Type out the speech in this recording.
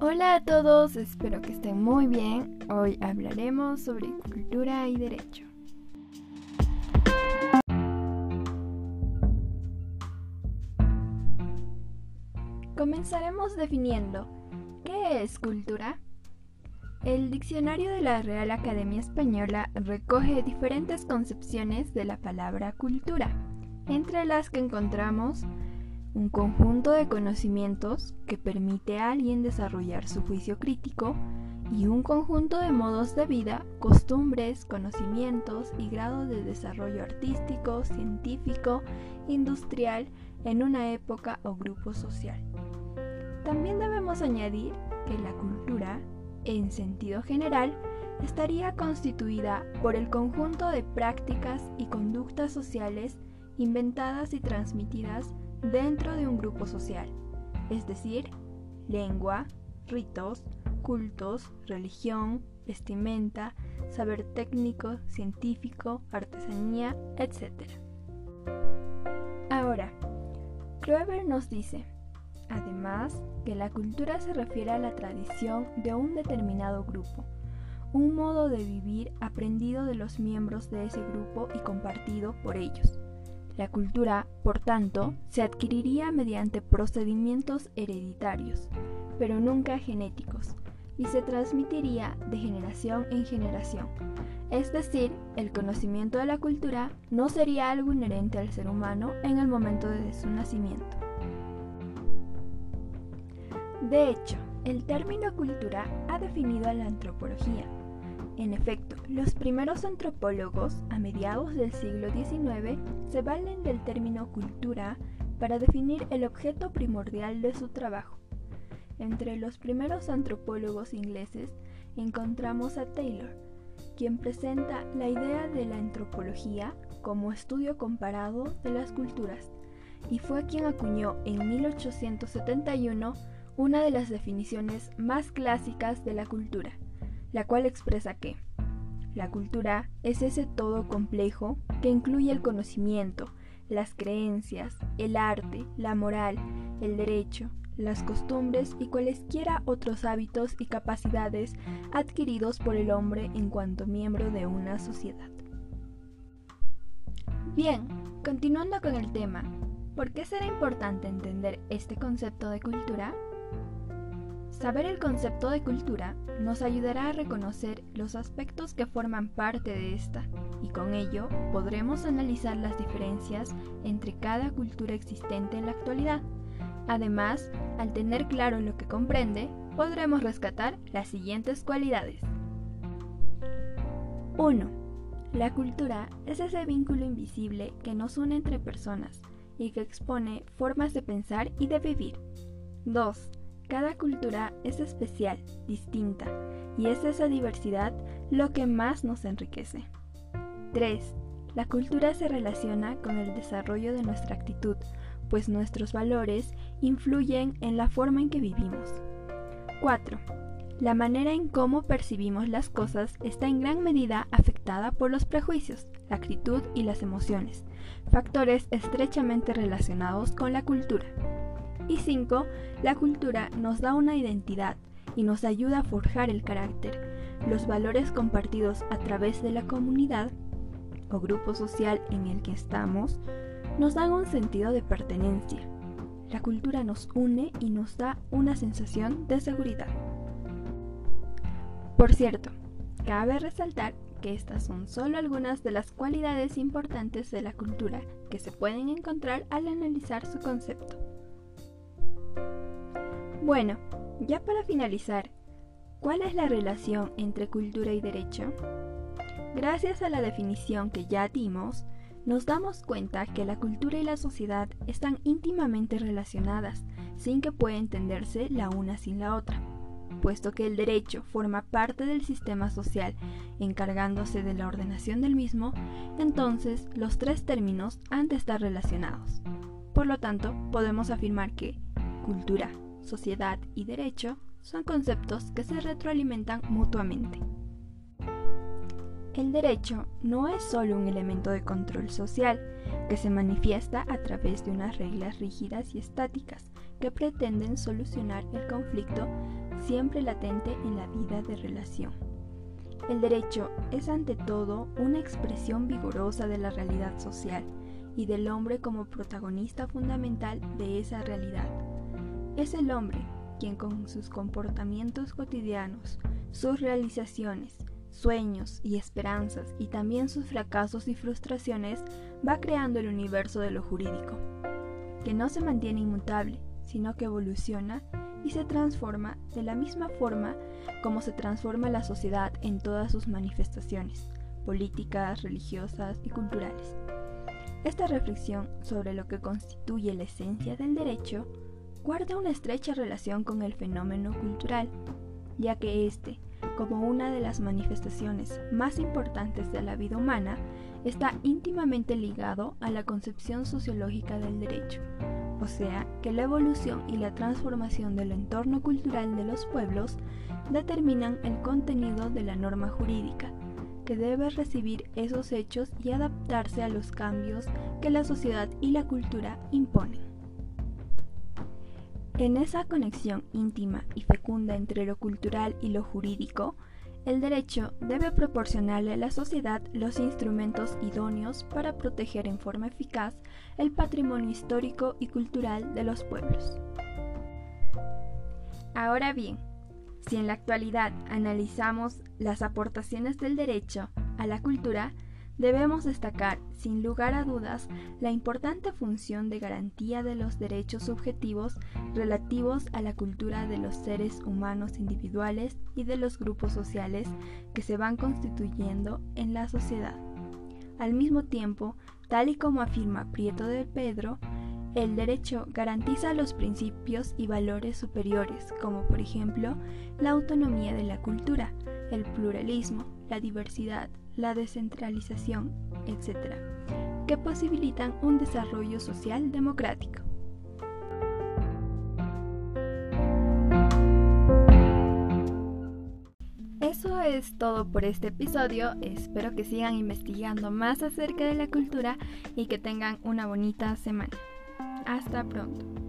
Hola a todos, espero que estén muy bien. Hoy hablaremos sobre cultura y derecho. Comenzaremos definiendo ¿qué es cultura? El diccionario de la Real Academia Española recoge diferentes concepciones de la palabra cultura, entre las que encontramos un conjunto de conocimientos que permite a alguien desarrollar su juicio crítico y un conjunto de modos de vida, costumbres, conocimientos y grados de desarrollo artístico, científico, industrial en una época o grupo social. También debemos añadir que la cultura en sentido general, estaría constituida por el conjunto de prácticas y conductas sociales inventadas y transmitidas dentro de un grupo social, es decir, lengua, ritos, cultos, religión, vestimenta, saber técnico, científico, artesanía, etc. Ahora, Kroeber nos dice, Además, que la cultura se refiere a la tradición de un determinado grupo, un modo de vivir aprendido de los miembros de ese grupo y compartido por ellos. La cultura, por tanto, se adquiriría mediante procedimientos hereditarios, pero nunca genéticos, y se transmitiría de generación en generación. Es decir, el conocimiento de la cultura no sería algo inherente al ser humano en el momento de su nacimiento. De hecho, el término cultura ha definido a la antropología. En efecto, los primeros antropólogos, a mediados del siglo XIX, se valen del término cultura para definir el objeto primordial de su trabajo. Entre los primeros antropólogos ingleses encontramos a Taylor, quien presenta la idea de la antropología como estudio comparado de las culturas, y fue quien acuñó en 1871 una de las definiciones más clásicas de la cultura, la cual expresa que la cultura es ese todo complejo que incluye el conocimiento, las creencias, el arte, la moral, el derecho, las costumbres y cualesquiera otros hábitos y capacidades adquiridos por el hombre en cuanto miembro de una sociedad. Bien, continuando con el tema, ¿por qué será importante entender este concepto de cultura? Saber el concepto de cultura nos ayudará a reconocer los aspectos que forman parte de esta y con ello podremos analizar las diferencias entre cada cultura existente en la actualidad. Además, al tener claro lo que comprende, podremos rescatar las siguientes cualidades. 1. La cultura es ese vínculo invisible que nos une entre personas y que expone formas de pensar y de vivir. 2. Cada cultura es especial, distinta, y es esa diversidad lo que más nos enriquece. 3. La cultura se relaciona con el desarrollo de nuestra actitud, pues nuestros valores influyen en la forma en que vivimos. 4. La manera en cómo percibimos las cosas está en gran medida afectada por los prejuicios, la actitud y las emociones, factores estrechamente relacionados con la cultura. Y 5. La cultura nos da una identidad y nos ayuda a forjar el carácter, los valores compartidos a través de la comunidad o grupo social en el que estamos, nos dan un sentido de pertenencia. La cultura nos une y nos da una sensación de seguridad. Por cierto, cabe resaltar que estas son solo algunas de las cualidades importantes de la cultura que se pueden encontrar al analizar su concepto. Bueno, ya para finalizar, ¿cuál es la relación entre cultura y derecho? Gracias a la definición que ya dimos, nos damos cuenta que la cultura y la sociedad están íntimamente relacionadas, sin que pueda entenderse la una sin la otra. Puesto que el derecho forma parte del sistema social encargándose de la ordenación del mismo, entonces los tres términos han de estar relacionados. Por lo tanto, podemos afirmar que cultura sociedad y derecho son conceptos que se retroalimentan mutuamente. El derecho no es solo un elemento de control social, que se manifiesta a través de unas reglas rígidas y estáticas que pretenden solucionar el conflicto siempre latente en la vida de relación. El derecho es ante todo una expresión vigorosa de la realidad social y del hombre como protagonista fundamental de esa realidad. Es el hombre quien con sus comportamientos cotidianos, sus realizaciones, sueños y esperanzas y también sus fracasos y frustraciones va creando el universo de lo jurídico, que no se mantiene inmutable, sino que evoluciona y se transforma de la misma forma como se transforma la sociedad en todas sus manifestaciones, políticas, religiosas y culturales. Esta reflexión sobre lo que constituye la esencia del derecho guarda una estrecha relación con el fenómeno cultural, ya que éste, como una de las manifestaciones más importantes de la vida humana, está íntimamente ligado a la concepción sociológica del derecho, o sea, que la evolución y la transformación del entorno cultural de los pueblos determinan el contenido de la norma jurídica, que debe recibir esos hechos y adaptarse a los cambios que la sociedad y la cultura imponen. En esa conexión íntima y fecunda entre lo cultural y lo jurídico, el derecho debe proporcionarle a la sociedad los instrumentos idóneos para proteger en forma eficaz el patrimonio histórico y cultural de los pueblos. Ahora bien, si en la actualidad analizamos las aportaciones del derecho a la cultura, Debemos destacar, sin lugar a dudas, la importante función de garantía de los derechos subjetivos relativos a la cultura de los seres humanos individuales y de los grupos sociales que se van constituyendo en la sociedad. Al mismo tiempo, tal y como afirma Prieto de Pedro, el derecho garantiza los principios y valores superiores, como por ejemplo la autonomía de la cultura, el pluralismo, la diversidad, la descentralización, etc., que posibilitan un desarrollo social democrático. Eso es todo por este episodio, espero que sigan investigando más acerca de la cultura y que tengan una bonita semana. Hasta pronto.